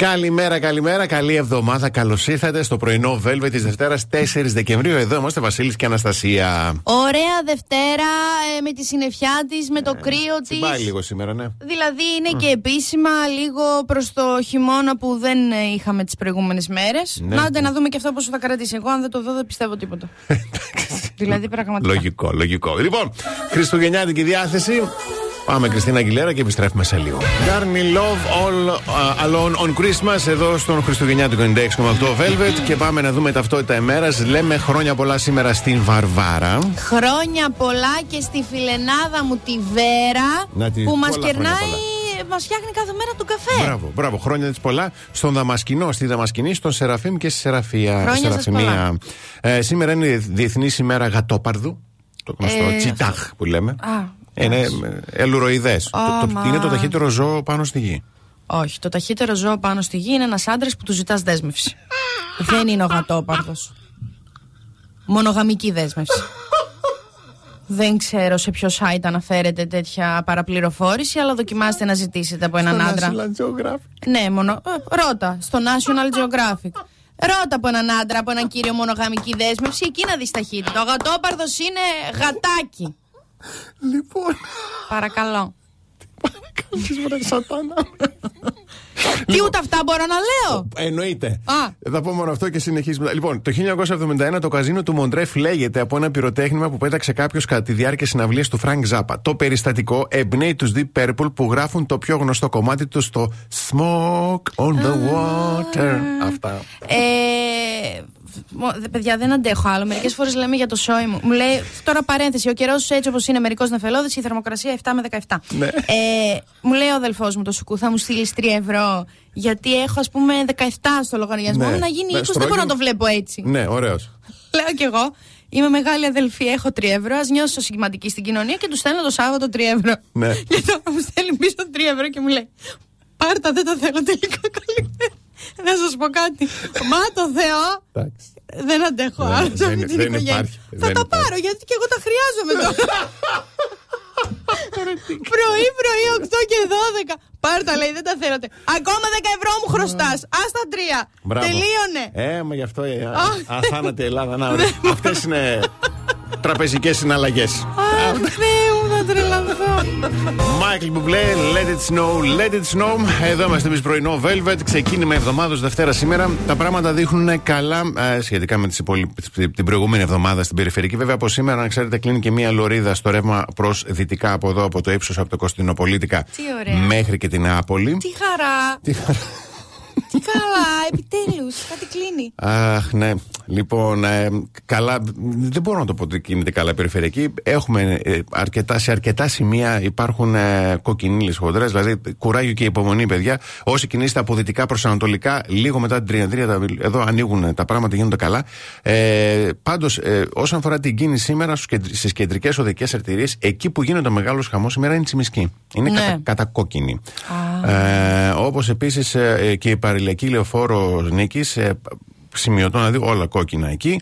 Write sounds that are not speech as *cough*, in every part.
Καλημέρα, καλημέρα, καλή εβδομάδα. Καλώς ήρθατε στο πρωινό Velvet της Δευτέρας 4 Δεκεμβρίου. Εδώ είμαστε Βασίλης και Αναστασία. Ωραία Δευτέρα ε, με τη συννεφιά της, με το ε, κρύο της. Πάει λίγο σήμερα, ναι. Δηλαδή είναι και επίσημα λίγο προς το χειμώνα που δεν ε, είχαμε τις προηγούμενες μέρες. Ναι. Να, να δούμε και αυτό πόσο θα κρατήσει. Εγώ, αν δεν το δω, δεν πιστεύω τίποτα. δηλαδή πραγματικά. Λογικό, λογικό. Λοιπόν, Χριστουγεννιάτικη διάθεση. Πάμε Κριστίνα Αγγιλέρα και επιστρέφουμε σε λίγο. Garni Love All uh, Alone on Christmas εδώ στον Χριστουγεννιάτικο 96,8 Velvet και πάμε να δούμε ταυτότητα ημέρας. Λέμε χρόνια πολλά σήμερα στην Βαρβάρα. Χρόνια πολλά και στη φιλενάδα μου τη Βέρα που μας κερνάει μας φτιάχνει κάθε μέρα τον καφέ. Μπράβο, μπράβο. Χρόνια της πολλά στον Δαμασκηνό, στη Δαμασκηνή, στον Σεραφείμ και στη Σεραφία. Χρόνια Σεραφημία. Ε, σήμερα είναι η Διεθνής ημέρα Γατόπαρδου. Το γνωστό ε, τσιτάχ που λέμε. Α, είναι ελουροειδές. είναι το ταχύτερο ζώο πάνω στη γη. Όχι. Το ταχύτερο ζώο πάνω στη γη είναι ένας άντρας που του ζητάς δέσμευση. Δεν είναι ο γατόπαρδο. Μονογαμική δέσμευση. Δεν ξέρω σε ποιο site αναφέρεται τέτοια παραπληροφόρηση, αλλά δοκιμάστε να ζητήσετε από έναν άντρα. National Geographic. Ναι, μόνο. Ε, ρώτα. Στο National Geographic. Ρώτα από έναν άντρα, από έναν κύριο μονογαμική δέσμευση, εκεί να δεις ταχύτητα. Ο γατόπαρδο είναι γατάκι. Λοιπόν. Παρακαλώ. Τι παρακαλώ, σατάνα. Τι ούτε αυτά μπορώ να λέω. Εννοείται. Α. Θα πω μόνο αυτό και συνεχίζουμε. Λοιπόν, το 1971 το καζίνο του Μοντρέ φλέγεται από ένα πυροτέχνημα που πέταξε κάποιος κατά τη διάρκεια συναυλίας του Φρανκ Ζάπα. Το περιστατικό εμπνέει τους Deep Purple που γράφουν το πιο γνωστό κομμάτι τους στο Smoke on the Water. Αυτά. Ε, παιδιά, δεν αντέχω άλλο. Μερικές φορές λέμε για το σόι μου. Μου λέει τώρα παρένθεση. Ο καιρός έτσι όπως είναι μερικός νεφελώδης, η θερμοκρασία 7 με 17. Ναι. Ε, μου λέει ο αδελφός μου το σουκού, θα μου στείλεις 3 ευρώ. Γιατί έχω, ας πούμε, 17 στο λογαριασμό ναι. μου να γίνει 20. Δεν μπορώ να το βλέπω έτσι. Ναι, ωραίος. Λέω κι εγώ. Είμαι μεγάλη αδελφή, έχω 3 ευρώ. Α νιώσω σημαντική στην κοινωνία και τους στέλνω το Σάββατο 3 ευρώ. Ναι. Και τώρα μου στέλνει πίσω 3 ευρώ και μου λέει Πάρτα, δεν τα θέλω τελικά καλύτερα. Να σας πω κάτι. Μα το Θεό. Δεν αντέχω άλλο σε αυτή την οικογένεια. Θα τα πάρω γιατί και εγώ τα χρειάζομαι τώρα. πρωί, πρωί, 8 και 12. Πάρτα λέει, δεν τα θέλατε. Ακόμα 10 ευρώ μου χρωστάς. Α τα τρία. Τελείωνε. Ε, μα γι' αυτό η αθάνατη Ελλάδα. Να, *laughs* αυτές είναι *laughs* τραπεζικές συναλλαγές. Αχ, Θεέ μου, θα τρελαθώ. Μάικλ Μπουμπλέ, let it snow, let it snow. Εδώ είμαστε εμείς πρωινό Velvet. Ξεκίνημα εβδομάδα Δευτέρα σήμερα. Τα πράγματα δείχνουν καλά ε, σχετικά με τις υπόλοι... την προηγούμενη εβδομάδα στην περιφερική. Βέβαια από σήμερα, να ξέρετε, κλείνει και μία λωρίδα στο ρεύμα προς δυτικά από εδώ, από το ύψος από το Κωνσταντινοπολίτικα μέχρι και την Άπολη. Τι χαρά. Τι χαρά. Τι καλά, επιτέλους. Κάτι κλείνει. Αχ, ναι. Λοιπόν, ε, καλά. Δεν μπορώ να το πω ότι κινείται καλά περιφερειακή. Έχουμε ε, αρκετά, σε αρκετά σημεία υπάρχουν ε, κοκκινίλε χοντρέ. Δηλαδή, κουράγιο και υπομονή, παιδιά. Όσοι κινείστε από δυτικά προς ανατολικά, λίγο μετά την Τριαντρία, εδώ ανοίγουν τα πράγματα, γίνονται καλά. Ε, Πάντως, ε, όσον αφορά την κίνηση σήμερα στις κεντρικές οδικές αρτηρίες, εκεί που γίνεται ο μεγάλος χαμός σήμερα είναι τσιμισκή. Είναι Ναι. κατα, κατακόκκινη. Ε, Όπως επίσης ε, και η παρηλιακή λεωφόρο Νίκης, ε, σημειωτό να δει όλα κόκκινα εκεί.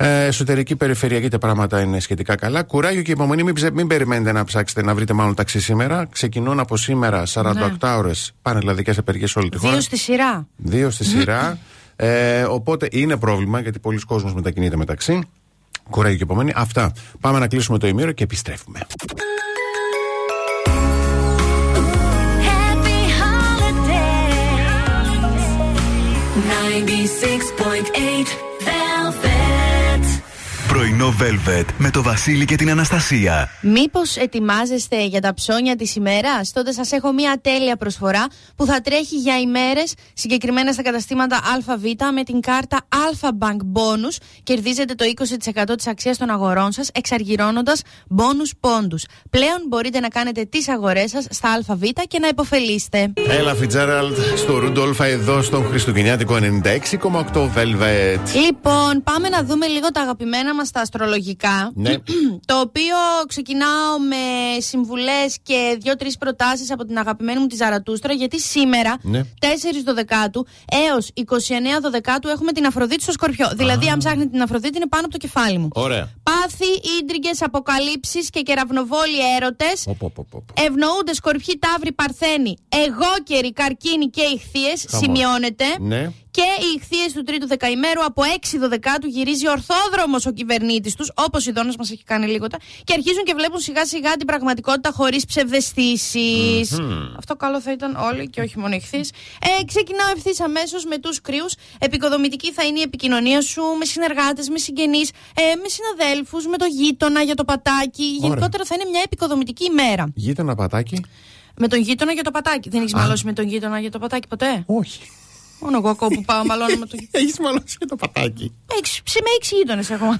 Ε, εσωτερική περιφερειακή τα πράγματα είναι σχετικά καλά. Κουράγιο και υπομονή, μην, ψε- μην περιμένετε να ψάξετε να βρείτε μάλλον ταξί σήμερα. Ξεκινούν από σήμερα 48 Ναι. ώρες πανελλαδικές απεργίες σε όλη τη χώρα. Δύο στη σειρά. Δύο στη σειρά. ε, οπότε είναι πρόβλημα γιατί πολλοί κόσμος μετακινείται μεταξύ. Κουράγιο και υπομονή. Αυτά. Πάμε να κλείσουμε το ημίρο και επιστρέφουμε. 96.8 Πρωινό Velvet με το Βασίλη και την Αναστασία. Μήπως ετοιμάζεστε για τα ψώνια της ημέρας, τότε σας έχω μια τέλεια προσφορά που θα τρέχει για ημέρες, συγκεκριμένα στα καταστήματα ΑΒ με την κάρτα Alpha Bank Bonus. Κερδίζετε το 20% της αξίας των αγορών σας, εξαργυρώνοντας bonus πόντους. Πλέον μπορείτε να κάνετε τις αγορές σας στα ΑΒ και να υποφελείστε. Έλα Φιτζέραλτ στο Ρουντόλφα εδώ στον Χριστουγεννιάτικο 96,8 Velvet. Λοιπόν, πάμε να δούμε λίγο τα αγαπημένα μας μα στα αστρολογικά. Ναι. *clears throat* το οποίο ξεκινάω με συμβουλές και δύο-τρεις προτάσεις από την αγαπημένη μου τη Ζαρατούστρα. Γιατί σήμερα, Ναι. 4 Δωδεκάτου έως 29 Δωδεκάτου, έχουμε την Αφροδίτη στο Σκορπιό. Δηλαδή, αν ψάχνετε την Αφροδίτη, είναι πάνω από το κεφάλι μου. Ωραία. Πάθη, ίντριγκες, αποκαλύψεις και κεραυνοβόλοι έρωτες. Πω, πω, πω, πω. Ευνοούνται σκορπιοί, ταύροι, παρθένοι, εγώκεροι, καρκίνοι και ηχθείες. Χαμός. Σημειώνεται. Ναι. Και οι ηχθείες του τρίτου δεκαημέρου από 6 δωδεκάτου γυρίζει ορθόδρομος ο κυβερνήτης τους, όπως η Δόνα μας έχει κάνει λίγο τα, και αρχίζουν και βλέπουν σιγά σιγά την πραγματικότητα χωρίς ψευδεστήσεις. Αυτό καλό θα ήταν όλοι και όχι μόνο οι ηχθείε. Ε, ξεκινάω ευθύς αμέσως με τους κρύους. Επικοδομητική θα είναι η επικοινωνία σου με συνεργάτες, με συγγενείς, ε, με συναδέλφους, με το γείτονα για το πατάκι. Γενικότερα θα είναι μια επικοδομητική ημέρα. Γείτονα πατάκι; Με τον γείτονα για το πατάκι. Δεν έχεις μαλώσει με τον γείτονα για το πατάκι ποτέ; Όχι. Μόνο εγώ ακόμα που πάω μαλώνω με τον *laughs* Έχεις μαλώσει και το πατάκι. Έξι, σε με έξι γείτονες έχω. *laughs*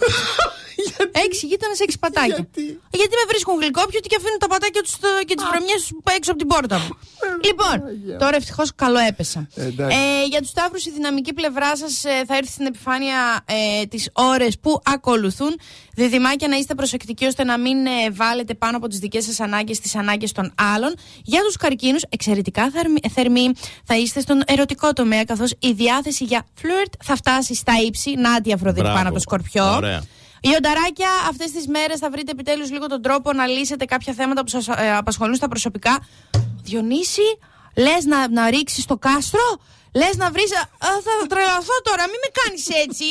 έξι γείτονες, έξι πατάκια. Γιατί; Γιατί με βρίσκουν γλυκόπιοτι και αφήνουν τα πατάκια τους και τις βρωμιές τους έξω από την πόρτα μου. *laughs* λοιπόν, τώρα ευτυχώς καλό έπεσα. Ε, εντάξει. Ε, για τους Σταύρους, η δυναμική πλευρά σας θα έρθει στην επιφάνεια ε, τις ώρες που ακολουθούν. Διδυμάκια να είστε προσεκτικοί ώστε να μην ε, βάλετε πάνω από τις δικές σας ανάγκες τις ανάγκες των άλλων. Για τους καρκίνους, εξαιρετικά θερμοί, θερμοί θα είστε στον ερωτικό τομέα, καθώς η διάθεση για φλερτ θα φτάσει στα ύψη. Να τη Αφροδίτη Μπράβο. πάνω από το σκορπιό. Ωραία. Οι ονταράκια, αυτές τις μέρες θα βρείτε επιτέλους λίγο τον τρόπο να λύσετε κάποια θέματα που σας απασχολούν στα προσωπικά. Διονύση, λες να, να ρίξεις το κάστρο, λες να βρεις. Θα τρελαθώ τώρα, μην με κάνεις έτσι.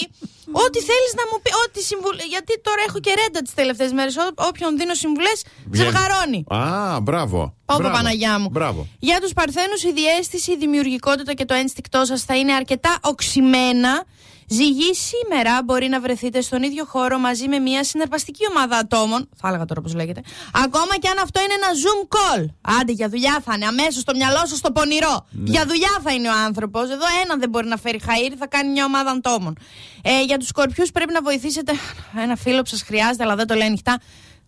Ό,τι θέλεις να μου πει, ό,τι συμβουλέ. Γιατί τώρα έχω και ρέντα τις τελευταίες μέρες. Όποιον δίνω συμβουλές, Βγαίνει. ζευγαρώνει. Α, μπράβο. Πω, πω, Μπράβο. Παναγιά μου. Μπράβο. Για τους Παρθένους, η διέστηση, η δημιουργικότητα και το ένστικτό σας θα είναι αρκετά οξυμένα. Ζυγή σήμερα μπορεί να βρεθείτε στον ίδιο χώρο μαζί με μια συναρπαστική ομάδα ατόμων. Θα έλεγα τώρα πώ λέγεται. Ακόμα και αν αυτό είναι ένα Zoom call. Άντε, για δουλειά θα είναι. Αμέσως στο μυαλό σα το πονηρό. Για δουλειά θα είναι ο άνθρωπος. Εδώ ένα δεν μπορεί να φέρει χαΐρι, θα κάνει μια ομάδα ατόμων. Ε, για τους σκορπιούς πρέπει να βοηθήσετε. Ένα φίλο που σας χρειάζεται, αλλά δεν το λέει ανοιχτά.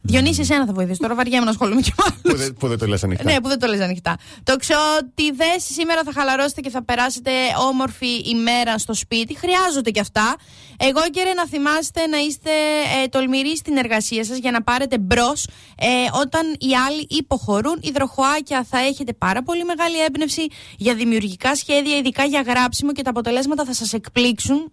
Διονύση, εσένα θα βοηθήσει. Τώρα βαριέμαι να ασχολούμαι και με Που άλλους. δεν, που δεν το λες ανοιχτά. Ναι, που δεν το λες ανοιχτά. Το ξωτιδέ σήμερα θα χαλαρώσετε και θα περάσετε όμορφη ημέρα στο σπίτι. Χρειάζονται και αυτά. Εγώ και να θυμάστε να είστε ε, τολμηροί στην εργασία σας για να πάρετε μπρος ε, όταν οι άλλοι υποχωρούν. Υδροχοάκια θα έχετε πάρα πολύ μεγάλη έμπνευση για δημιουργικά σχέδια, ειδικά για γράψιμο και τα αποτελέσματα θα σας εκπλήξουν.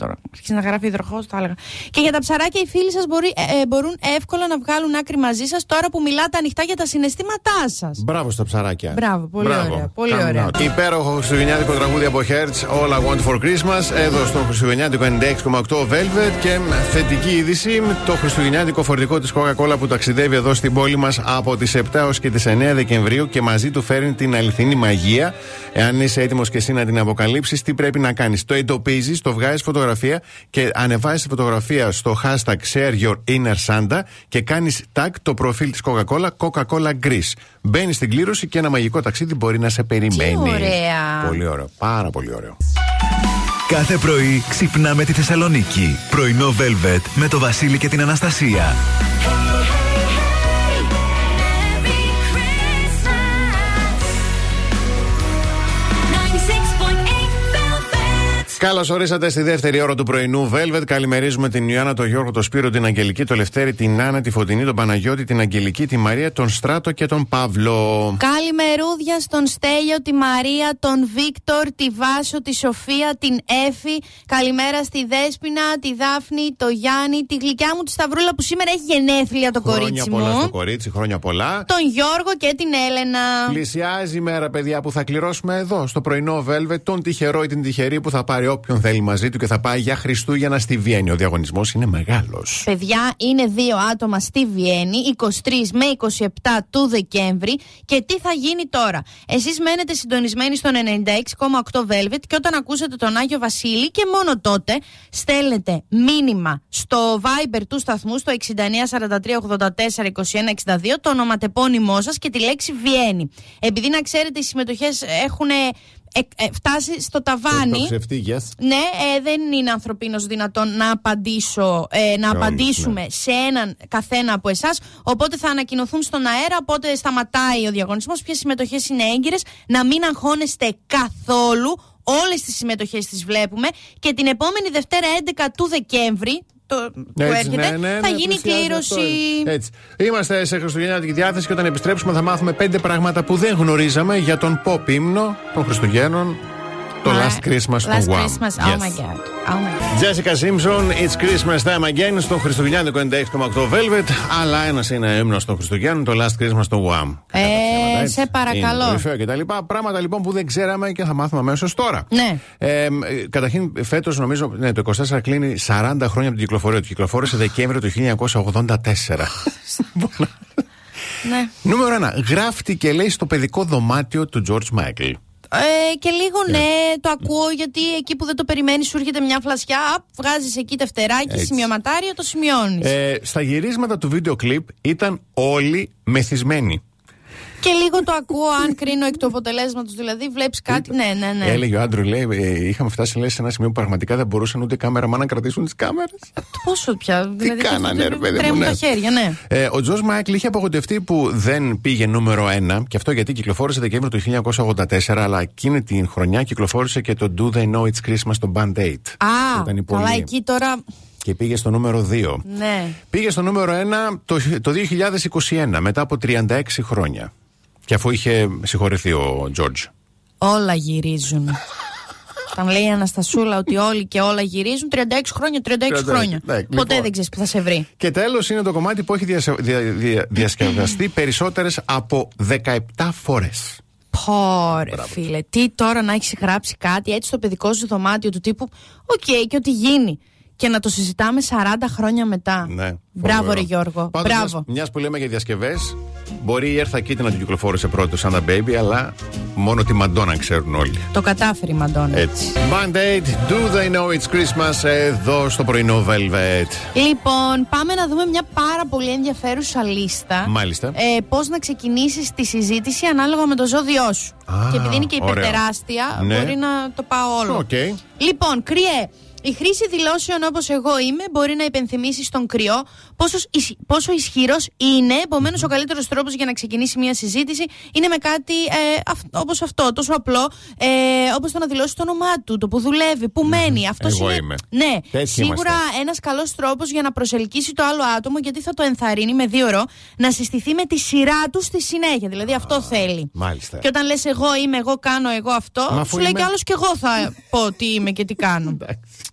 Τώρα αρχίζει να γράφει υδροχός, το έλεγα. Και για τα ψαράκια, οι φίλοι σας ε, μπορούν εύκολα να βγάλουν άκρη μαζί σας τώρα που μιλάτε ανοιχτά για τα συναισθήματά σας. Μπράβο στα ψαράκια. Μπράβο, πολύ ωραία, πολύ Coming ωραία. out. Υπέροχο χριστουγεννιάτικο τραγούδι από Hertz, All I Want for Christmas, εδώ στο χριστουγεννιάτικο 96,8 Velvet. Και θετική είδηση, το χριστουγεννιάτικο φορτικό της Coca-Cola που ταξιδεύει εδώ στην πόλη μας από τις 7 έως και τις 9 Δεκεμβρίου και μαζί του φέρνει την αληθινή μαγεία. Εάν είσαι έτοιμος και εσύ να την αποκαλύψεις, τι πρέπει να κάνεις; Το εντοπίζεις, το βγάζεις φωτογραφία και ανεβάζει τη φωτογραφία στο hashtag Share Your Inner Santa και κάνεις tag το προφίλ της Coca-Cola, Coca-Cola Greece. Μπαίνεις στην κλήρωση και ένα μαγικό ταξίδι μπορεί να σε περιμένει. ωραία. Πολύ ωραίο. Πάρα πολύ ωραίο. Κάθε πρωί ξυπνάμε τη Θεσσαλονίκη. Πρωινό Velvet με το Βασίλη και την Αναστασία. Καλώς ορίσατε στη δεύτερη ώρα του πρωινού Velvet. Καλημερίζουμε την Ιωάννα, τον Γιώργο, τον Σπύρο, την Αγγελική, τον Λευτέρη, την Άννα, τη Φωτεινή, τον Παναγιώτη, την Αγγελική, τη Μαρία, τον Στράτο και τον Παύλο. Καλημερούδια στον Στέλιο, τη Μαρία, τον Βίκτορ, τη Βάσο, τη Σοφία, την Έφη. Καλημέρα στη Δέσποινα, τη Δάφνη, το Γιάννη, τη γλυκιά μου τη Σταυρούλα που σήμερα έχει γενέθλια το Χρόνια κορίτσι πολλά στο μου. κορίτσι, χρόνια πολλά. Τον Γιώργο και την Έλενα. Πλησιάζει η μέρα, παιδιά, που θα κληρώσουμε εδώ, στο πρωινό Velvet, τον τυχερό ή την τυχερή που θα πάρει όποιον θέλει μαζί του και θα πάει για Χριστούγεννα στη Βιέννη. Ο διαγωνισμός είναι μεγάλος. Παιδιά, είναι δύο άτομα στη Βιέννη, 23 με 27 του Δεκέμβρη. Και τι θα γίνει τώρα; Εσείς μένετε συντονισμένοι στον 96,8 Velvet και όταν ακούσετε τον Άγιο Βασίλη και μόνο τότε στέλνετε μήνυμα στο Viber του σταθμού στο 6943842162 το ονοματεπώνυμό σας και τη λέξη Βιέννη. Επειδή να ξέρετε οι συμμετοχές έχουν φτάσει στο ταβάνι. Το ψευτίγιας. Ναι, ε, δεν είναι ανθρωπίνω δυνατόν να απαντήσω, ε, να όλους, απαντήσουμε ναι. σε έναν καθένα από εσάς. Οπότε θα ανακοινωθούν στον αέρα. Οπότε σταματάει ο διαγωνισμός. Ποιες συμμετοχές είναι έγκυρες. Να μην αγχώνεστε καθόλου. Όλες τις συμμετοχές τις βλέπουμε. Και την επόμενη Δευτέρα 11 του Δεκέμβρη, το, που Έτσι, έρχεται, ναι, ναι, ναι, θα γίνει πλησιάζει κλήρωση. αυτό. Έτσι. Είμαστε σε Χριστουγεννιάτικη διάθεση και όταν επιστρέψουμε θα μάθουμε πέντε πράγματα που δεν γνωρίζαμε για τον pop ύμνο των Χριστουγέννων. Το Last Christmas Last των Wham. Christmas, oh Yes. my god. Oh my god. Jessica Simpson, It's Christmas Time Again στο Χριστουγεννιάτικο 96,8 Velvet. Αλλά ένας είναι ύμνος των Χριστουγέννων, το Last Christmas των Wham. Ε, Θέματα, έτσι. σε παρακαλώ. Είναι κορυφαίο και τα λοιπά. Πράγματα λοιπόν που δεν ξέραμε και θα μάθουμε αμέσως τώρα. Ναι. Ε, ε, καταρχήν, φέτος νομίζω, ναι, το 24 κλείνει 40 χρόνια από την κυκλοφορία του. Κυκλοφόρησε Δεκέμβριο του 1984. Ναι. Νούμερο 1. Γράφτηκε, λέει, στο παιδικό δωμάτιο του George Michael. Ε, και λίγο ναι, το ακούω γιατί εκεί που δεν το περιμένεις σου έρχεται μια φλασιά. Βγάζεις εκεί τευτεράκι, Έτσι. σημειωματάριο, το σημειώνεις. Ε, στα γυρίσματα του βίντεο κλιπ ήταν όλοι μεθυσμένοι. Και λίγο το ακούω, αν κρίνω εκ του αποτελέσματος. Δηλαδή, βλέπεις κάτι. Ναι, ναι, ναι. Έλεγε ο Άντρου, λέει, ε, είχαμε φτάσει λέει, σε ένα σημείο που πραγματικά δεν μπορούσαν ούτε κάμερα να κρατήσουν τις κάμερες. Πόσο πια. δηλαδή, κάνανε, ρε παιδί μου, Τρέμουν ναι. τα χέρια, ναι. Ε, ο Τζος Μάικλ είχε απογοητευτεί που δεν πήγε νούμερο 1 και αυτό γιατί κυκλοφόρησε Δεκέμβριο του 1984, αλλά εκείνη την χρονιά κυκλοφόρησε και το Do They Know It's Christmas το Band 8. Α, Ήταν η καλά, πολύ. εκεί τώρα. Και πήγε στο νούμερο 2. Ναι. Πήγε στο νούμερο 1 το, το 2021, μετά από 36 χρόνια. Και αφού είχε συγχωρεθεί ο Τζορτζ. Όλα γυρίζουν. *laughs* Όταν λέει η Αναστασούλα ότι όλοι και όλα γυρίζουν, 36 χρόνια, 36 36, χρόνια. ναι, Ποτέ λοιπόν. δεν ξέρεις που θα σε βρει. Και τέλος είναι το κομμάτι που έχει διασε- δια- δια- διασκευαστεί *clears throat* περισσότερες από 17 φορές. Πω ρε, φίλε. Τι τώρα να έχεις γράψει κάτι έτσι στο παιδικό σου δωμάτιο του τύπου. Οκ, και ό,τι γίνει. Και να το συζητάμε 40 χρόνια μετά. Ναι. Μπράβο, φοβερό. ρε Γιώργο. Πάντως, Μπράβο. Μιας που λέμε για διασκευές, μπορεί η Έρθα Κίτη να την κυκλοφόρησε πρώτο σαν τα baby, αλλά μόνο τη Μαντόνα ξέρουν όλοι. Το κατάφερε η Μαντόνα. Έτσι. Band Aid, Do They Know It's Christmas, εδώ στο πρωινό Velvet. Λοιπόν, πάμε να δούμε μια πάρα πολύ ενδιαφέρουσα λίστα. Μάλιστα. Ε, Πώς να ξεκινήσεις τη συζήτηση ανάλογα με το ζώδιό σου. Α, και επειδή είναι και ωραίο. υπερτεράστια, Ναι. μπορεί να το πάω όλο. Οκ. Λοιπόν, κριέ. Η χρήση δηλώσεων όπως εγώ είμαι μπορεί να υπενθυμίσει στον κριό πόσος, ισ- πόσο ισχυρός είναι. Επομένως, ο καλύτερος τρόπος για να ξεκινήσει μια συζήτηση είναι με κάτι ε, όπως αυτό, τόσο απλό, ε, όπως το να δηλώσει το όνομά του, το που δουλεύει, που μένει. Αυτό Εγώ είναι. είμαι. Ναι, Τέτοιοι σίγουρα είμαστε. ένας καλός τρόπος για να προσελκύσει το άλλο άτομο, γιατί θα το ενθαρρύνει με δύο ρο να συστηθεί με τη σειρά του στη συνέχεια. Δηλαδή, αυτό θέλει. Μάλιστα. Και όταν λες εγώ είμαι, εγώ κάνω, εγώ αυτό, Μα αφού σου λέει είμαι- κι άλλος και εγώ θα *laughs* πω τι είμαι και τι κάνω.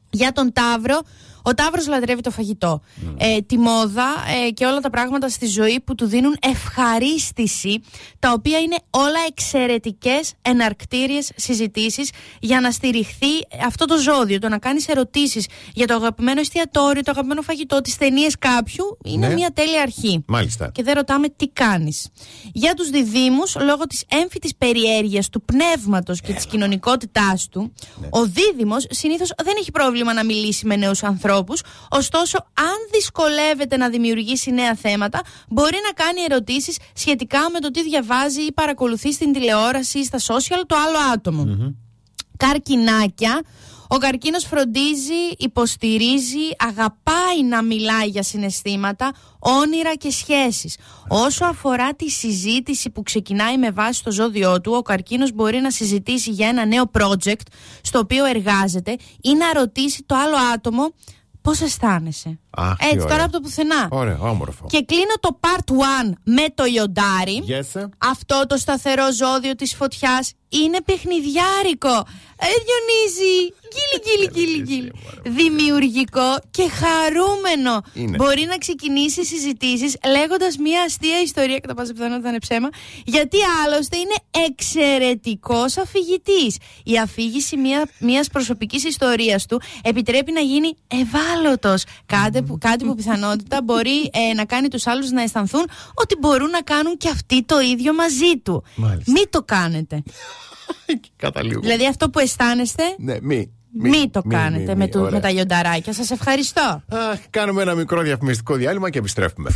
Για τον Ταύρο, ο Ταύρος λατρεύει το φαγητό. Ε, τη μόδα ε, και όλα τα πράγματα στη ζωή που του δίνουν ευχαρίστηση, τα οποία είναι όλα εξαιρετικές εναρκτήριες συζητήσεις για να στηριχθεί αυτό το ζώδιο. Το να κάνεις ερωτήσεις για το αγαπημένο εστιατόριο, το αγαπημένο φαγητό, τις ταινίε κάποιου, είναι Ναι. μια τέλεια αρχή. Μάλιστα. Και δεν ρωτάμε τι κάνεις. Για τους διδήμου, λόγω της έμφυτης περιέργειας του πνεύματος και της κοινωνικότητάς του, ο δίδυμος συνήθως δεν έχει πρόβλημα να μιλήσει με νέους ανθρώπου. Ωστόσο, αν δυσκολεύεται να δημιουργήσει νέα θέματα, μπορεί να κάνει ερωτήσεις σχετικά με το τι διαβάζει ή παρακολουθεί στην τηλεόραση ή στα social το άλλο άτομο καρκινάκια. Ο καρκίνος φροντίζει, υποστηρίζει, αγαπάει να μιλάει για συναισθήματα, όνειρα και σχέσεις. Όσο αφορά τη συζήτηση που ξεκινάει με βάση το ζώδιό του, ο καρκίνος μπορεί να συζητήσει για ένα νέο project στο οποίο εργάζεται ή να ρωτήσει το άλλο άτομο πώς αισθάνεσαι; Αχ, τι Έτσι, ωραία. τώρα από το πουθενά. Ωραίο, όμορφο. Και κλείνω το part 1 με το λιοντάρι. Yes, sir. Αυτό το σταθερό ζώδιο της φωτιάς είναι παιχνιδιάρικο. Ε, Διονύση, γκίλι, γκίλι, γκίλι, γκίλι. Δημιουργικό και χαρούμενο. Είναι. Μπορεί να ξεκινήσει συζητήσεις λέγοντας μια αστεία ιστορία, κατά πάσα πιθανότητα θα είναι ψέμα, γιατί άλλωστε είναι εξαιρετικός αφηγητής. Η αφήγηση μια, μιας προσωπικής ιστορίας του επιτρέπει να γίνει ευάλωτος. Κάτι που, κάτι που πιθανότητα μπορεί ε, να κάνει τους άλλους να αισθανθούν ότι μπορούν να κάνουν και αυτοί το ίδιο μαζί του. Μάλιστα. Μην το κάνετε. *laughs* Καταλήγω. δηλαδή αυτό που αισθάνεστε, Ναι, μη. Μην, το μη, κάνετε μη, με, μη, του, ωραία. με τα λιονταράκια. Σας ευχαριστώ. Αχ, κάνουμε ένα μικρό διαφημιστικό διάλειμμα και επιστρέφουμε.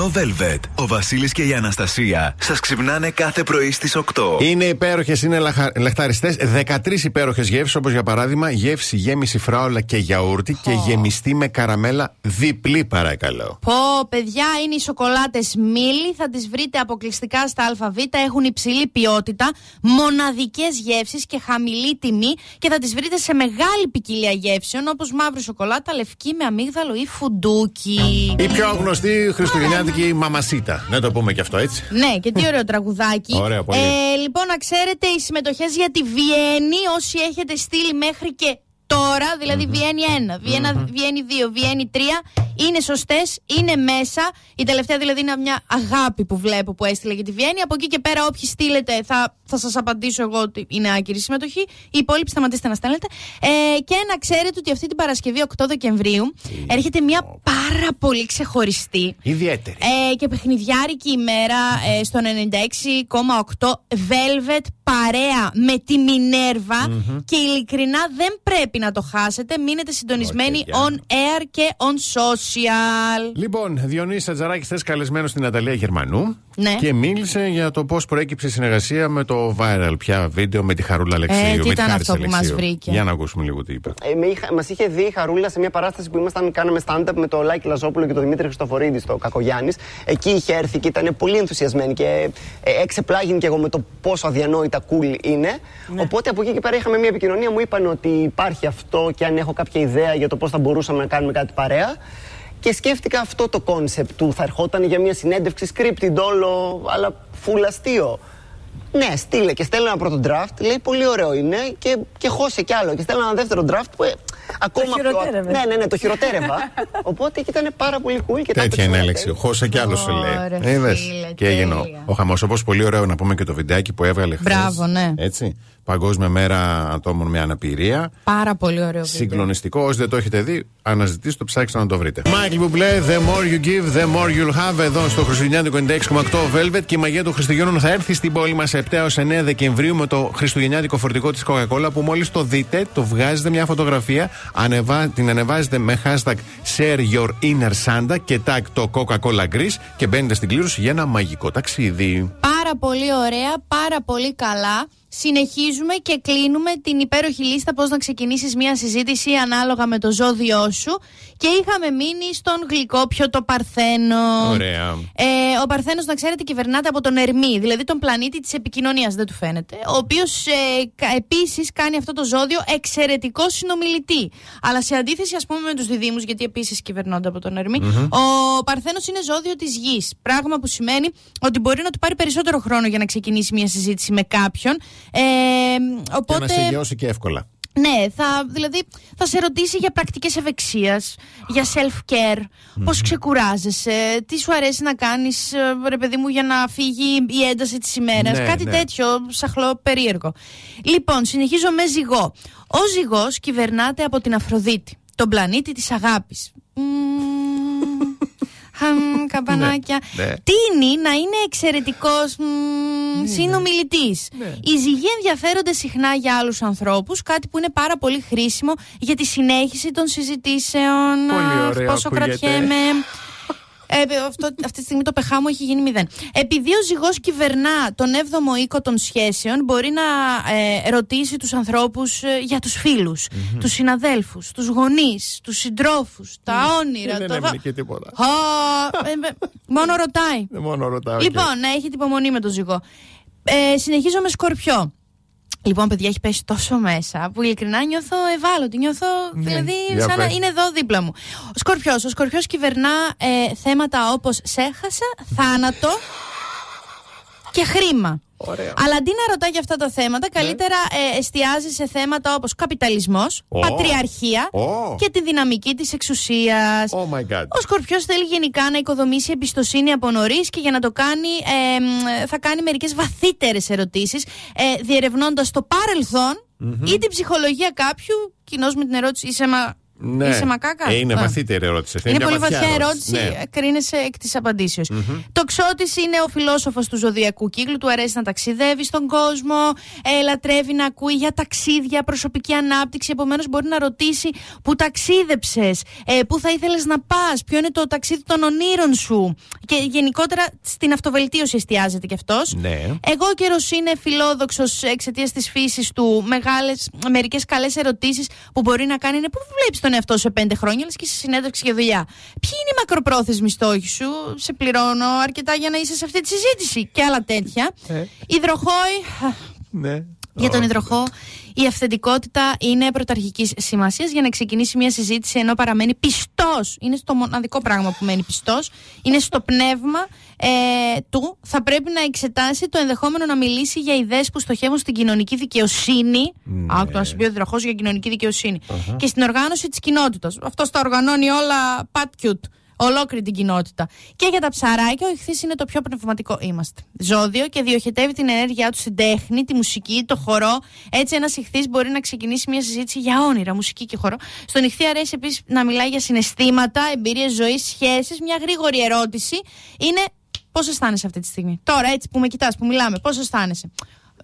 Πρωινό Πρωινό Velvet. Ο Βασίλης και η Αναστασία σας ξυπνάνε κάθε πρωί στις 8. Είναι υπέροχες, είναι λαχα... λαχταριστές. 13 υπέροχες γεύσεις, όπως για παράδειγμα γεύση γέμιση φράουλα και γιαούρτι και γεμιστή με καραμέλα διπλή, παρακαλώ. Πω, παιδιά, είναι οι σοκολάτες Μίλι. Θα τις βρείτε αποκλειστικά στα ΑΒ. Έχουν υψηλή ποιότητα, μοναδικές γεύσεις και χαμηλή τιμή. Και θα τις βρείτε σε μεγάλη ποικιλία γεύσεων, όπως μαύρη σοκολάτα, λευκή με αμύγδαλο ή φουντούκι. Η πιο γνωστή χριστουγεννιάτικη μαμασίτα. Να το πούμε και αυτό έτσι. Ναι, και τι ωραίο τραγουδάκι. Ωραίο, πολύ. Ε, λοιπόν, να ξέρετε, οι συμμετοχές για τη Βιέννη, όσοι έχετε στείλει μέχρι και τώρα, δηλαδή Βιέννη 1, Βιέννα, Βιέννη 2, Βιέννη 3, είναι σωστές, είναι μέσα. Η τελευταία δηλαδή είναι μια αγάπη που βλέπω που έστειλε για τη Βιέννη. Από εκεί και πέρα, όποιοι στείλετε, θα, θα σας απαντήσω εγώ ότι είναι άκυρη η συμμετοχή. Οι υπόλοιποι σταματήστε να στέλνετε. Ε, και να ξέρετε ότι αυτή την Παρασκευή 8 Δεκεμβρίου έρχεται μια πάρα πολύ ξεχωριστή Ιδιαίτερη. ε, και παιχνιδιάρικη ημέρα ε, στο 96,8 Velvet παρέα με τη μινερβα και ειλικρινά δεν πρέπει να το χάσετε. Μείνετε συντονισμένοι Όχι, on air και on social. Λοιπόν, Διονύση Ατζαράκη, θες καλεσμένο στην Αταλία Γερμανού Ναι. και μίλησε για το πώς προέκυψε η συνεργασία με το viral πια βίντεο με τη Χαρούλα Αλεξίου. Ε, τι με τη ήταν Χάρισα αυτό που μας Αλεξίου. βρήκε; Για να ακούσουμε λίγο τι είπε. Ε, με είχα- μας είχε δει η Χαρούλα σε μια παράσταση που ήμασταν, κάναμε stand-up με το Λάκη Λαζόπουλο και τον Δημήτρη Χριστοφορίδη στο Κακογιάννης. Εκεί είχε έρθει και ήταν πολύ ενθουσιασμένη και ε, εξεπλάγει και εγώ με το πόσο αδιανόητα cool είναι. Οπότε από εκεί και πέρα είχαμε μια επικοινωνία, μου είπαν ότι υπάρχει αυτό και αν έχω κάποια ιδέα για το πώς θα μπορούσαμε να κάνουμε κάτι παρέα. Και σκέφτηκα αυτό το concept του θα ερχόταν για μια συνέντευξη scripted όλο, αλλά full αστείο. Ναι, στείλε και στέλνω ένα πρώτο draft. Λέει πολύ ωραίο είναι και, και χώσε κι άλλο. Και στέλνω ένα δεύτερο draft που ε, ακόμα πιο. χειροτέρευε. Ναι, ναι, ναι, το χειροτέρευα. *laughs* Οπότε και ήταν πάρα πολύ cool και τα Τέτοια έπαιξε είναι όλα έλεξη. τέλεια. Χώσε κι άλλο σου Ωραία, λέει. Είδες. φίλε, Και έγινε ο- τέλεια. ο χαμός. Όπως πολύ ωραίο να πούμε και το βιντεάκι που έβγαλε χθες. Μπράβο, ναι. Έτσι. Παγκόσμια μέρα ατόμων με αναπηρία. Πάρα πολύ ωραίο βίντεο. Συγκλονιστικό. Όσοι δεν το έχετε δει, αναζητήστε το, ψάξτε να το βρείτε. Μάικλ Μπουμπλέ, The more you give, the more you'll have. Εδώ στο Χριστουγεννιάτικο 96,8 Velvet και η μαγεία του Χριστουγέννων θα έρθει στην πόλη μας 7 έως 9 Δεκεμβρίου με το Χριστουγεννιάτικο φορτικό της Coca-Cola που μόλις το δείτε, το βγάζετε μια φωτογραφία, ανεβά, την ανεβάζετε με hashtag share your inner Santa και tag το Coca-Cola Greece και μπαίνετε στην κλήρωση για ένα μαγικό ταξίδι. Πάρα πολύ ωραία, πάρα πολύ καλά. Συνεχίζουμε και κλείνουμε την υπέροχη λίστα πώς να ξεκινήσεις μια συζήτηση ανάλογα με το ζώδιό σου και είχαμε μείνει στον γλυκόπιο το Παρθένο. Ωραία. Ε, ο Παρθένος να ξέρετε κυβερνάται από τον Ερμή, δηλαδή τον πλανήτη της επικοινωνίας, δεν του φαίνεται, ο οποίος ε, κα- επίσης κάνει αυτό το ζώδιο εξαιρετικό συνομιλητή. Αλλά σε αντίθεση ας πούμε με τους διδήμους, γιατί επίσης κυβερνώνται από τον Ερμή, ο Παρθένος είναι ζώδιο της γης, πράγμα που σημαίνει ότι μπορεί να του πάρει περισσότερο χρόνο για να ξεκινήσει μια συζήτηση με κάποιον. Ε, Και οπότε... να σε γεώσει και εύκολα. Ναι, θα, δηλαδή θα σε ρωτήσει για πρακτικές ευεξίας, για self-care, πώς ξεκουράζεσαι, τι σου αρέσει να κάνεις, ε, ρε παιδί μου, για να φύγει η ένταση της ημέρας, Ναι, κάτι ναι. τέτοιο σαχλό περίεργο. Λοιπόν, συνεχίζω με ζυγό. Ο ζυγός κυβερνάται από την Αφροδίτη, τον πλανήτη της αγάπης. Μμμ, χαμ, καμπανάκια. Ναι, ναι. Τίνει να είναι εξαιρετικός συνομιλητής. Οι ζυγοί ενδιαφέρονται συχνά για άλλους ανθρώπους, κάτι που είναι πάρα πολύ χρήσιμο για τη συνέχιση των συζητήσεων. Πολύ Αχ, ωραίο Πόσο ακούγεται. κρατιέμαι. Ε, αυτό, αυτή τη στιγμή το πεχά μου έχει γίνει μηδέν. Επειδή ο ζυγός κυβερνά τον 7ο οίκο των σχέσεων, μπορεί να ε, ρωτήσει τους ανθρώπους ε, για τους φιλους τους συναδέλφους, τους γονείς, τους συντρόφους, τα όνειρα. Δεν το έμεινε δα- και τίποτα. Α, ε, ε, μόνο ρωτάει. Δεν μόνο ρωτάω. και- Λοιπόν, να έχετε υπομονή με το ζυγό. Ε, συνεχίζω με σκορπιό. Λοιπόν, παιδιά, έχει πέσει τόσο μέσα που ειλικρινά νιώθω ευάλωτη. Νιώθω, δηλαδή, Ναι, για σαν να πες. είναι εδώ δίπλα μου. Ο Σκορπιός. Ο Σκορπιός κυβερνά ε, θέματα όπως σέχασα, θάνατο και χρήμα. Ωραία. Αλλά αντί να ρωτά για αυτά τα θέματα, καλύτερα ε, εστιάζει σε θέματα όπως καπιταλισμός, Ω. πατριαρχία Ω. και τη δυναμική της εξουσίας. Oh my god. Ο Σκορπιός θέλει γενικά να οικοδομήσει εμπιστοσύνη από νωρίς και για να το κάνει ε, μ, θα κάνει μερικές βαθύτερες ερωτήσεις, ε, διερευνώντας το παρελθον ή την ψυχολογία κάποιου. Κοινώ με την ερώτηση είσαι μα Ναι. Είσαι μακάκας; Ε, είναι Ναι. βαθύτερη ερώτηση. αυτή. Είναι μια πολύ βαθιά βαθιά ερώτηση. Ναι. Κρίνεσαι εκ της απαντήσεως. Το Ξώτης είναι ο φιλόσοφος του ζωδιακού κύκλου. Του αρέσει να ταξιδεύει στον κόσμο. Ε, λατρεύει να ακούει για ταξίδια, προσωπική ανάπτυξη. Επομένως, μπορεί να ρωτήσει πού ταξίδεψες, ε, πού θα ήθελες να πας, ποιο είναι το ταξίδι των ονείρων σου; Και γενικότερα στην αυτοβελτίωση εστιάζεται κι αυτός. Ναι. Εγώ ο καιρός είναι φιλόδοξος εξαιτίας της φύσης του. Μερικές καλές ερωτήσεις που μπορεί να κάνει είναι πού βλέπεις τον εαυτό σου σε πέντε χρόνια, λες και σε συνέντευξη για δουλειά. Ποιοι είναι οι μακροπρόθεσμοι στόχοι σου, σε πληρώνω αρκετά για να είσαι σε αυτή τη συζήτηση και άλλα τέτοια. Ε. Υδροχόη. Ναι. Για τον Ω. υδροχό, η αυθεντικότητα είναι πρωταρχικής σημασίας για να ξεκινήσει μια συζήτηση ενώ παραμένει πιστός. Είναι στο μοναδικό πράγμα που μένει πιστός. Είναι στο πνεύμα ε, του. Θα πρέπει να εξετάσει το ενδεχόμενο να μιλήσει για ιδέες που στοχεύουν στην κοινωνική δικαιοσύνη. Ναι. Άκου να σου πει ο υδροχός για κοινωνική δικαιοσύνη. Και στην οργάνωση της κοινότητας. Αυτό τα οργανώνει όλα πατκιούτ. Ολόκληρη την κοινότητα. Και για τα ψαράκια, ο ηχθής είναι το πιο πνευματικό είμαστε. Ζώδιο και διοχετεύει την ενέργειά του στην τέχνη, τη μουσική, το χορό. Έτσι, ένας ηχθής μπορεί να ξεκινήσει μια συζήτηση για όνειρα, μουσική και χορό. Στον ηχθή αρέσει επίσης να μιλάει για συναισθήματα, εμπειρίες ζωής, σχέσεις. Μια γρήγορη ερώτηση είναι πώς αισθάνεσαι αυτή τη στιγμή; Τώρα, έτσι που με κοιτάς, που μιλάμε, πώς αισθάνεσαι;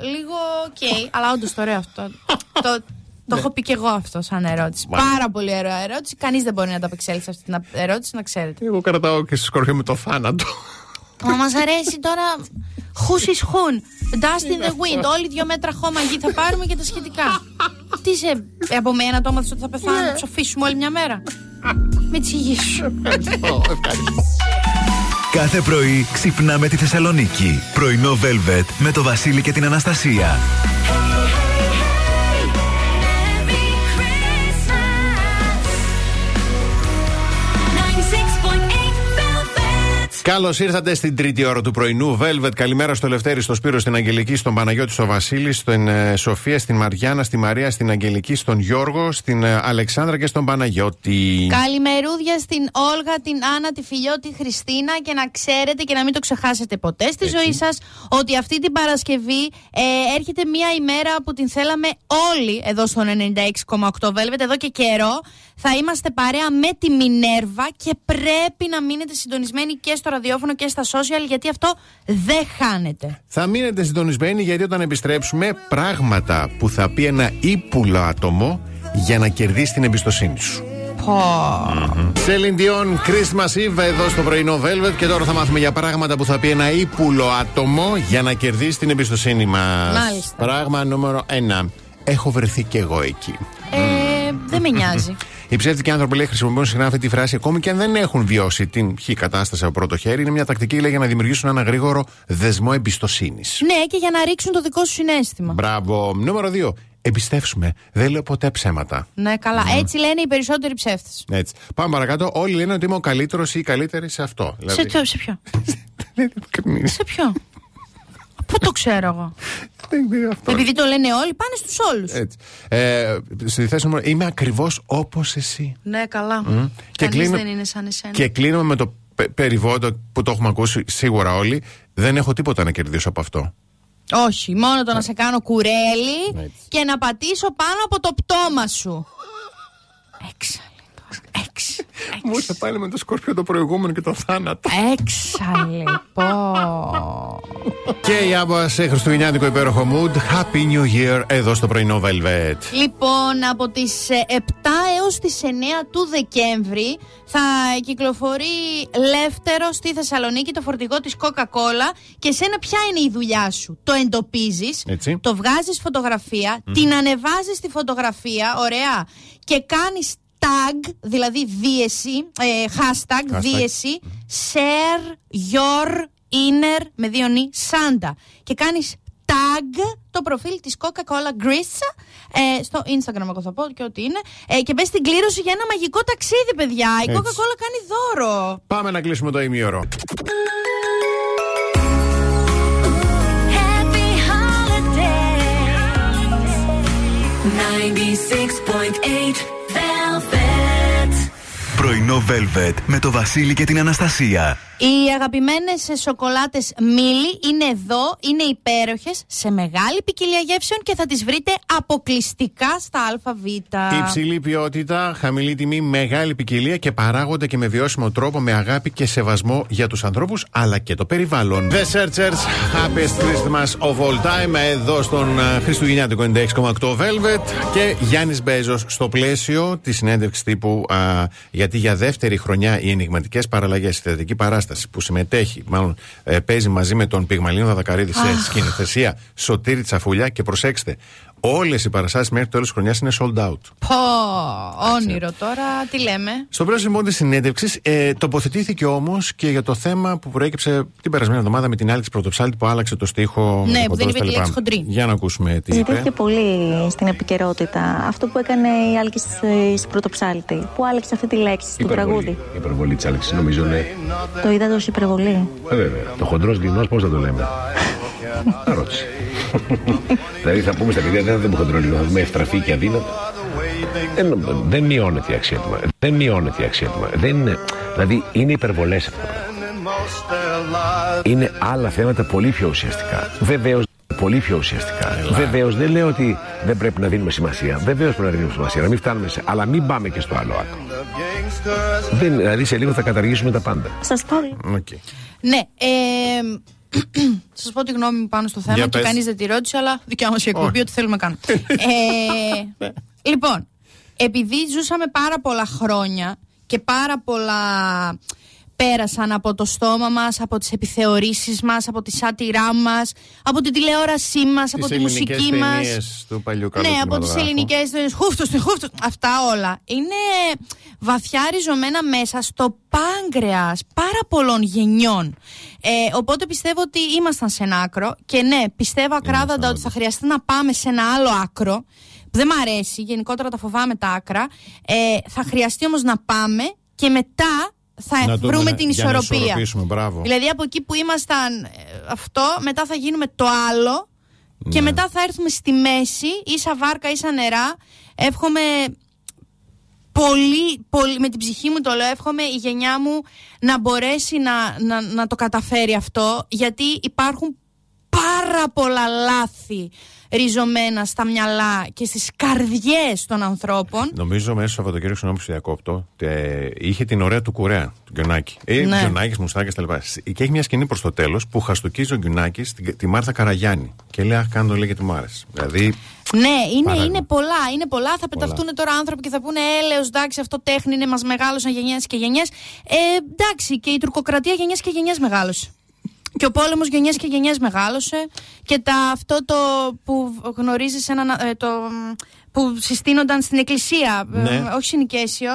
Λίγο οκ, αλλά όντως το ωραίο αυτό. *laughs* το, το έχω πει και εγώ αυτό σαν ερώτηση. Μάλιστα. Πάρα πολύ ωραία ερώτηση. Κανείς δεν μπορεί να ανταπεξέλθει αυτή την ερώτηση, να ξέρετε. Εγώ κρατάω και στη σκορπιά με το θάνατο. Μα μας αρέσει τώρα. Χους εις χουν. Dust in the wind. Όλοι δύο μέτρα χώμα γη θα πάρουμε και τα σχετικά. Τι σε. ε, Από μένα το έμαθες ότι θα πεθάνω, να ψοφήσουμε όλοι μια μέρα; Με την υγεία σου. Κάθε πρωί ξυπνάμε τη Θεσσαλονίκη. Πρωινό Velvet με το Βασίλη και την Αναστασία. Καλώς ήρθατε στην τρίτη ώρα του πρωινού. Velvet, καλημέρα στο Λευτέρη, στο Σπύρο, στην Αγγελική, στον Παναγιώτη, στο Βασίλη, στην ε, Σοφία, στην Μαριάννα, στη Μαρία, στην Αγγελική, στον Γιώργο, στην ε, Αλεξάνδρα και στον Παναγιώτη. Καλημερούδια στην Όλγα, την Άννα, τη Φιλιό, τη Χριστίνα και να ξέρετε και να μην το ξεχάσετε ποτέ στη ζωή σας ότι αυτή την Παρασκευή ε, έρχεται μια ημέρα που την θέλαμε όλοι εδώ στο 96,8 Velvet, εδώ και καιρό. Θα είμαστε παρέα με τη Μινέρβα και πρέπει να μείνετε συντονισμένοι και στο ραδιόφωνο και στα social γιατί αυτό δεν χάνεται. Θα μείνετε συντονισμένοι γιατί όταν επιστρέψουμε, πράγματα που θα πει ένα ύπουλο άτομο για να κερδίσει την εμπιστοσύνη σου. Celine Dion, Christmas Eve εδώ στο πρωινό Velvet και τώρα θα μάθουμε για πράγματα που θα πει ένα ύπουλο άτομο για να κερδίσει την εμπιστοσύνη μας. Μάλιστα. Πράγμα νούμερο 1. Έχω βρεθεί κι εγώ εκεί. Ε, δεν με νοιάζει. *laughs* Οι ψεύτικοι άνθρωποι λέει, χρησιμοποιούν συχνά αυτή τη φράση ακόμη και αν δεν έχουν βιώσει την χ κατάσταση από πρώτο χέρι. Είναι μια τακτική λέει, για να δημιουργήσουν ένα γρήγορο δεσμό εμπιστοσύνης. ναι, και για να ρίξουν το δικό σου συνέστημα. Μπράβο. Νούμερο 2. Εμπιστεύσουμε. Δεν λέω ποτέ ψέματα. Ναι, καλά. Έτσι λένε οι περισσότεροι ψεύτες. Έτσι. Πάμε παρακάτω. Όλοι λένε ότι είμαι ο καλύτερος ή η καλύτερη σε αυτό. Σε ποιο, σε ποιο; *laughs* Σε ποιο; Πού το ξέρω εγώ; *laughs* Επειδή το λένε όλοι, πάνε στους όλους. Έτσι. Ε, στη θέση μου είμαι ακριβώς όπως εσύ. Ναι, καλά. Και Κανείς κλείνω- δεν είναι σαν εσένα. Και κλείνουμε με το πε- περιβόητο που το έχουμε ακούσει σίγουρα όλοι. Δεν έχω τίποτα να κερδίσω από αυτό. Όχι, μόνο το να σε κάνω κουρέλι Έτσι. και να πατήσω πάνω από το πτώμα σου. Έξαλε τώρα. Έξ. Μου ήρθε πάλι με το σκόρπιο το προηγούμενο και το θάνατο. Έξαλε. Πω. Και η Άμπα σε χριστουγεννιάτικο υπέροχο mood. Happy New Year εδώ στο πρωινό Velvet. Λοιπόν, από τις ε, 7 έως τις 9 του Δεκέμβρη θα κυκλοφορεί λεύτερο στη Θεσσαλονίκη το φορτηγό της Coca-Cola και σένα ποια είναι η δουλειά σου. Το εντοπίζεις, Έτσι. το βγάζεις φωτογραφία, την ανεβάζεις τη φωτογραφία, ωραία, και κάνεις tag, δηλαδή δίεση, ε, hashtag, Hashtag. δίεση, share your inner, με δύο νη, Santa. Και κάνεις tag το προφίλ της Coca-Cola Greece ε, στο Instagram εγώ θα πω και ό,τι είναι ε, και μπες στην κλήρωση για ένα μαγικό ταξίδι παιδιά η Έτσι. Coca-Cola κάνει δώρο Πάμε να κλείσουμε το ημίωρο. Happy holidays. 96.8 Velvet. Πρωινό Velvet με το Βασίλη και την Αναστασία. Οι αγαπημένες σοκολάτες Μίλι είναι εδώ, είναι υπέροχες, σε μεγάλη ποικιλία γεύσεων και θα τις βρείτε αποκλειστικά στα ΑΒ. Υψηλή ποιότητα, χαμηλή τιμή, μεγάλη ποικιλία και παράγονται και με βιώσιμο τρόπο με αγάπη και σεβασμό για τους ανθρώπους αλλά και το περιβάλλον. The Searchers, Happiest Christmas of all time, εδώ στον α, Χριστουγεννιάτικο 96,8 Velvet και Γιάννης Μπέζος στο πλαίσιο της συνέντευξης τύπου. α, γιατί για δεύτερη χρονιά οι ενηγματικές παραλλαγές, η θεατρική παράσταση που συμμετέχει, μάλλον ε, παίζει μαζί με τον Πυγμαλίνο Δαδακαρίδη σε σκηνοθεσία Σωτήρη Τσαφούλια και προσέξτε, όλες οι παραστάσεις μέχρι το τέλος της χρονιάς είναι sold out. Πω, όνειρο τώρα, τι λέμε; Στο πλαίσιο λοιπόν της συνέντευξης, ε, τοποθετήθηκε όμως και για το θέμα που προέκυψε την περασμένη εβδομάδα με την Άλεξη Πρωτοψάλτη που άλλαξε το στίχο. Ναι, με που δεν κοντρό είπε τη στα λοιπά. λέξη χοντρή. Για να ακούσουμε τι Ζητήθηκε είπε. πολύ στην επικαιρότητα αυτό που έκανε η Άλκη στη- στη Πρωτοψάλτη. Που άλεξε αυτή τη λέξη στο τραγούδι; Η υπερβολή της Άλεξης νομίζω είναι. Το είδατε ως υπερβολή. Ε, βέβαια. Το χοντρός δεινό, πώς θα το λέμε; *laughs* Ερώτηση. *laughs* δηλαδή θα πούμε στα παιδιά δεν θα δούμε χοντρό δεινό, θα δούμε ευτραφή και αδύνατο. Δεν, δεν μειώνεται η αξία του. Δεν μειώνεται η αξία του. Δεν είναι, δηλαδή είναι υπερβολές αυτά τα πράγματα. Είναι άλλα θέματα πολύ πιο ουσιαστικά. Βεβαίως πολύ πιο ουσιαστικά. Βεβαίως δεν λέω ότι δεν πρέπει να δίνουμε σημασία. Βεβαίως πρέπει να δίνουμε σημασία, να μην φτάνουμε σε. Αλλά μην πάμε και στο άλλο άκρο. Δεν, δηλαδή σε λίγο θα καταργήσουμε τα πάντα. Σας πω Οκ. Ναι, ε, να *clears throat* σας πω τη γνώμη μου πάνω στο θέμα Για και πες. κανείς δεν τη ρώτησε, αλλά δικιά μας η εκπομπή, Όχι. ό,τι θέλουμε κάνουμε. *laughs* ε, λοιπόν, επειδή ζούσαμε πάρα πολλά χρόνια και πάρα πολλά πέρασαν από το στόμα μας, από τις επιθεωρήσεις μας, από τη σάτιρά μας, από την τηλεόρασή μας, από τη μουσική μας. ταινίες του παλιού καλού Ναι, από τις κινηματογράφου. ελληνικές ταινίες. Χούφτος, χούφτος. Αυτά όλα. Είναι βαθιά ριζωμένα μέσα στο πάγκρεα πάρα πολλών γενιών. Ε, οπότε πιστεύω ότι ήμασταν σε ένα άκρο. Και ναι, πιστεύω ακράδαντα ότι θα χρειαστεί να πάμε σε ένα άλλο άκρο. Που δεν μ' αρέσει, γενικότερα τα φοβάμαι τα άκρα. Ε, θα χρειαστεί όμως να πάμε και μετά θα Να δούμε βρούμε να- την για να ισορροπία. ισορροπήσουμε, μπράβο. Δηλαδή από εκεί που ήμασταν ε, αυτό, μετά θα γίνουμε το άλλο και Ναι. μετά θα έρθουμε στη μέση, ίσα βάρκα, ίσα νερά. Εύχομαι πολύ, πολύ, με την ψυχή μου το λέω, εύχομαι η γενιά μου να μπορέσει να, να, να το καταφέρει αυτό, γιατί υπάρχουν πάρα πολλά λάθη ριζωμένα στα μυαλά και στις καρδιές των ανθρώπων. Νομίζω μέσα στο Σαββατοκύριακο, συγγνώμη που σε διακόπτω, τε- είχε την ωραία του κουρέα, του Γκιονάκη. Ε, Ναι. Γκιονάκης, μουστάκια κτλ. Και έχει μια σκηνή προς το τέλος που χαστοκίζει ο Γκιονάκης τη, τη Μάρθα Καραγιάννη. Και λέει: Αχ, κάνω το λέει γιατί μου άρεσε. Δηλαδή, Ναι, είναι, Παράδειγμα. είναι πολλά. Είναι πολλά. Θα πεταχτούν τώρα άνθρωποι και θα πούνε έλεος, εντάξει, αυτό τέχνη είναι, μας μεγάλωσαν γενιές και γενιές. Ε, εντάξει, και η τουρκοκρατία γενιές και γενιές μεγάλωσε. Και ο πόλεμος γενιές και γενιές μεγάλωσε. Και τα, αυτό το που γνωρίζεις ένα. Ε, το, που συστήνονταν στην εκκλησία. ε, Ναι. όχι συνοικέσιο.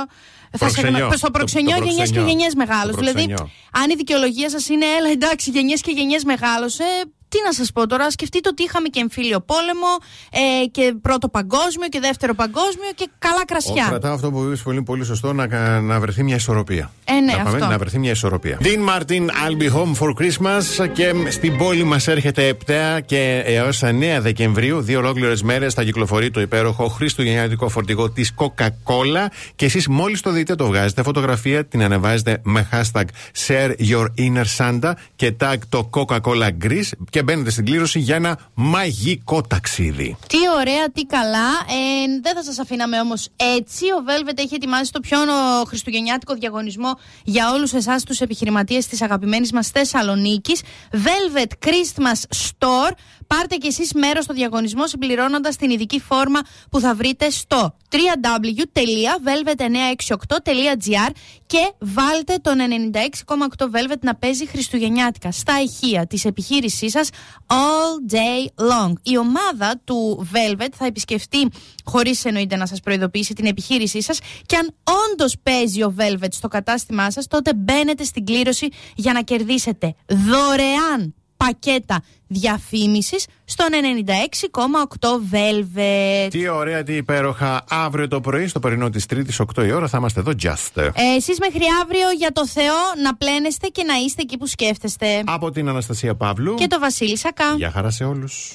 Θα σε Προξενιό. γνω- στο Το- προξενιό το γενιές και προξενιό. γενιές Το μεγάλωσε. Δηλαδή, προξενιό. αν η δικαιολογία σας είναι, έλα εντάξει, γενιές και γενιές μεγάλωσε, τι να σας πω τώρα, σκεφτείτε ότι είχαμε και εμφύλιο πόλεμο ε, και πρώτο παγκόσμιο και δεύτερο παγκόσμιο και καλά ο, κρασιά. κρατάω αυτό που είπες πολύ, πολύ σωστό να, να βρεθεί μια ισορροπία. Ε, ναι, να, αυτό. να βρεθεί μια ισορροπία. Dean Martin, I'll be home for Christmas. Και στην πόλη μας έρχεται 7 και έως 9 Δεκεμβρίου, δύο ολόκληρες μέρες, θα κυκλοφορεί το υπέροχο χριστουγεννιάτικο φορτηγό της Coca-Cola. Και εσείς μόλις το δείτε, το βγάζετε φωτογραφία, την ανεβάζετε με hashtag share your inner Santa και tag το Coca-Cola Greece και μπαίνετε στην κλήρωση για ένα μαγικό ταξίδι. Τι ωραία, τι καλά. Ε, δεν θα σας αφήναμε όμως έτσι. Ο Velvet έχει ετοιμάσει το πιο ο, χριστουγεννιάτικο διαγωνισμό για όλους εσάς τους επιχειρηματίες της αγαπημένης μας Θεσσαλονίκης. Velvet Christmas Store. Πάρτε κι εσείς μέρος στο διαγωνισμό συμπληρώνοντας την ειδική φόρμα που θα βρείτε στο www.velvet968.gr και βάλτε τον 96,8 Velvet να παίζει Χριστουγεννιάτικα στα ηχεία της επιχείρησής σας all day long. Η ομάδα του Velvet θα επισκεφτεί, χωρίς εννοείται να σας προειδοποιήσει, την επιχείρησή σας και αν όντως παίζει ο Velvet στο κατάστημά σας, τότε μπαίνετε στην κλήρωση για να κερδίσετε δωρεάν πακέτα διαφήμισης στον 96,8 Velvet. Τι ωραία, τι υπέροχα. Αύριο το πρωί, στο πρωινό της Τρίτης, 8 η ώρα, θα είμαστε εδώ just. Ε, εσείς μέχρι αύριο για το Θεό να πλένεστε και να είστε εκεί που σκέφτεστε. Από την Αναστασία Παύλου. Και το Βασίλη Σακά. Γεια χαρά σε όλους.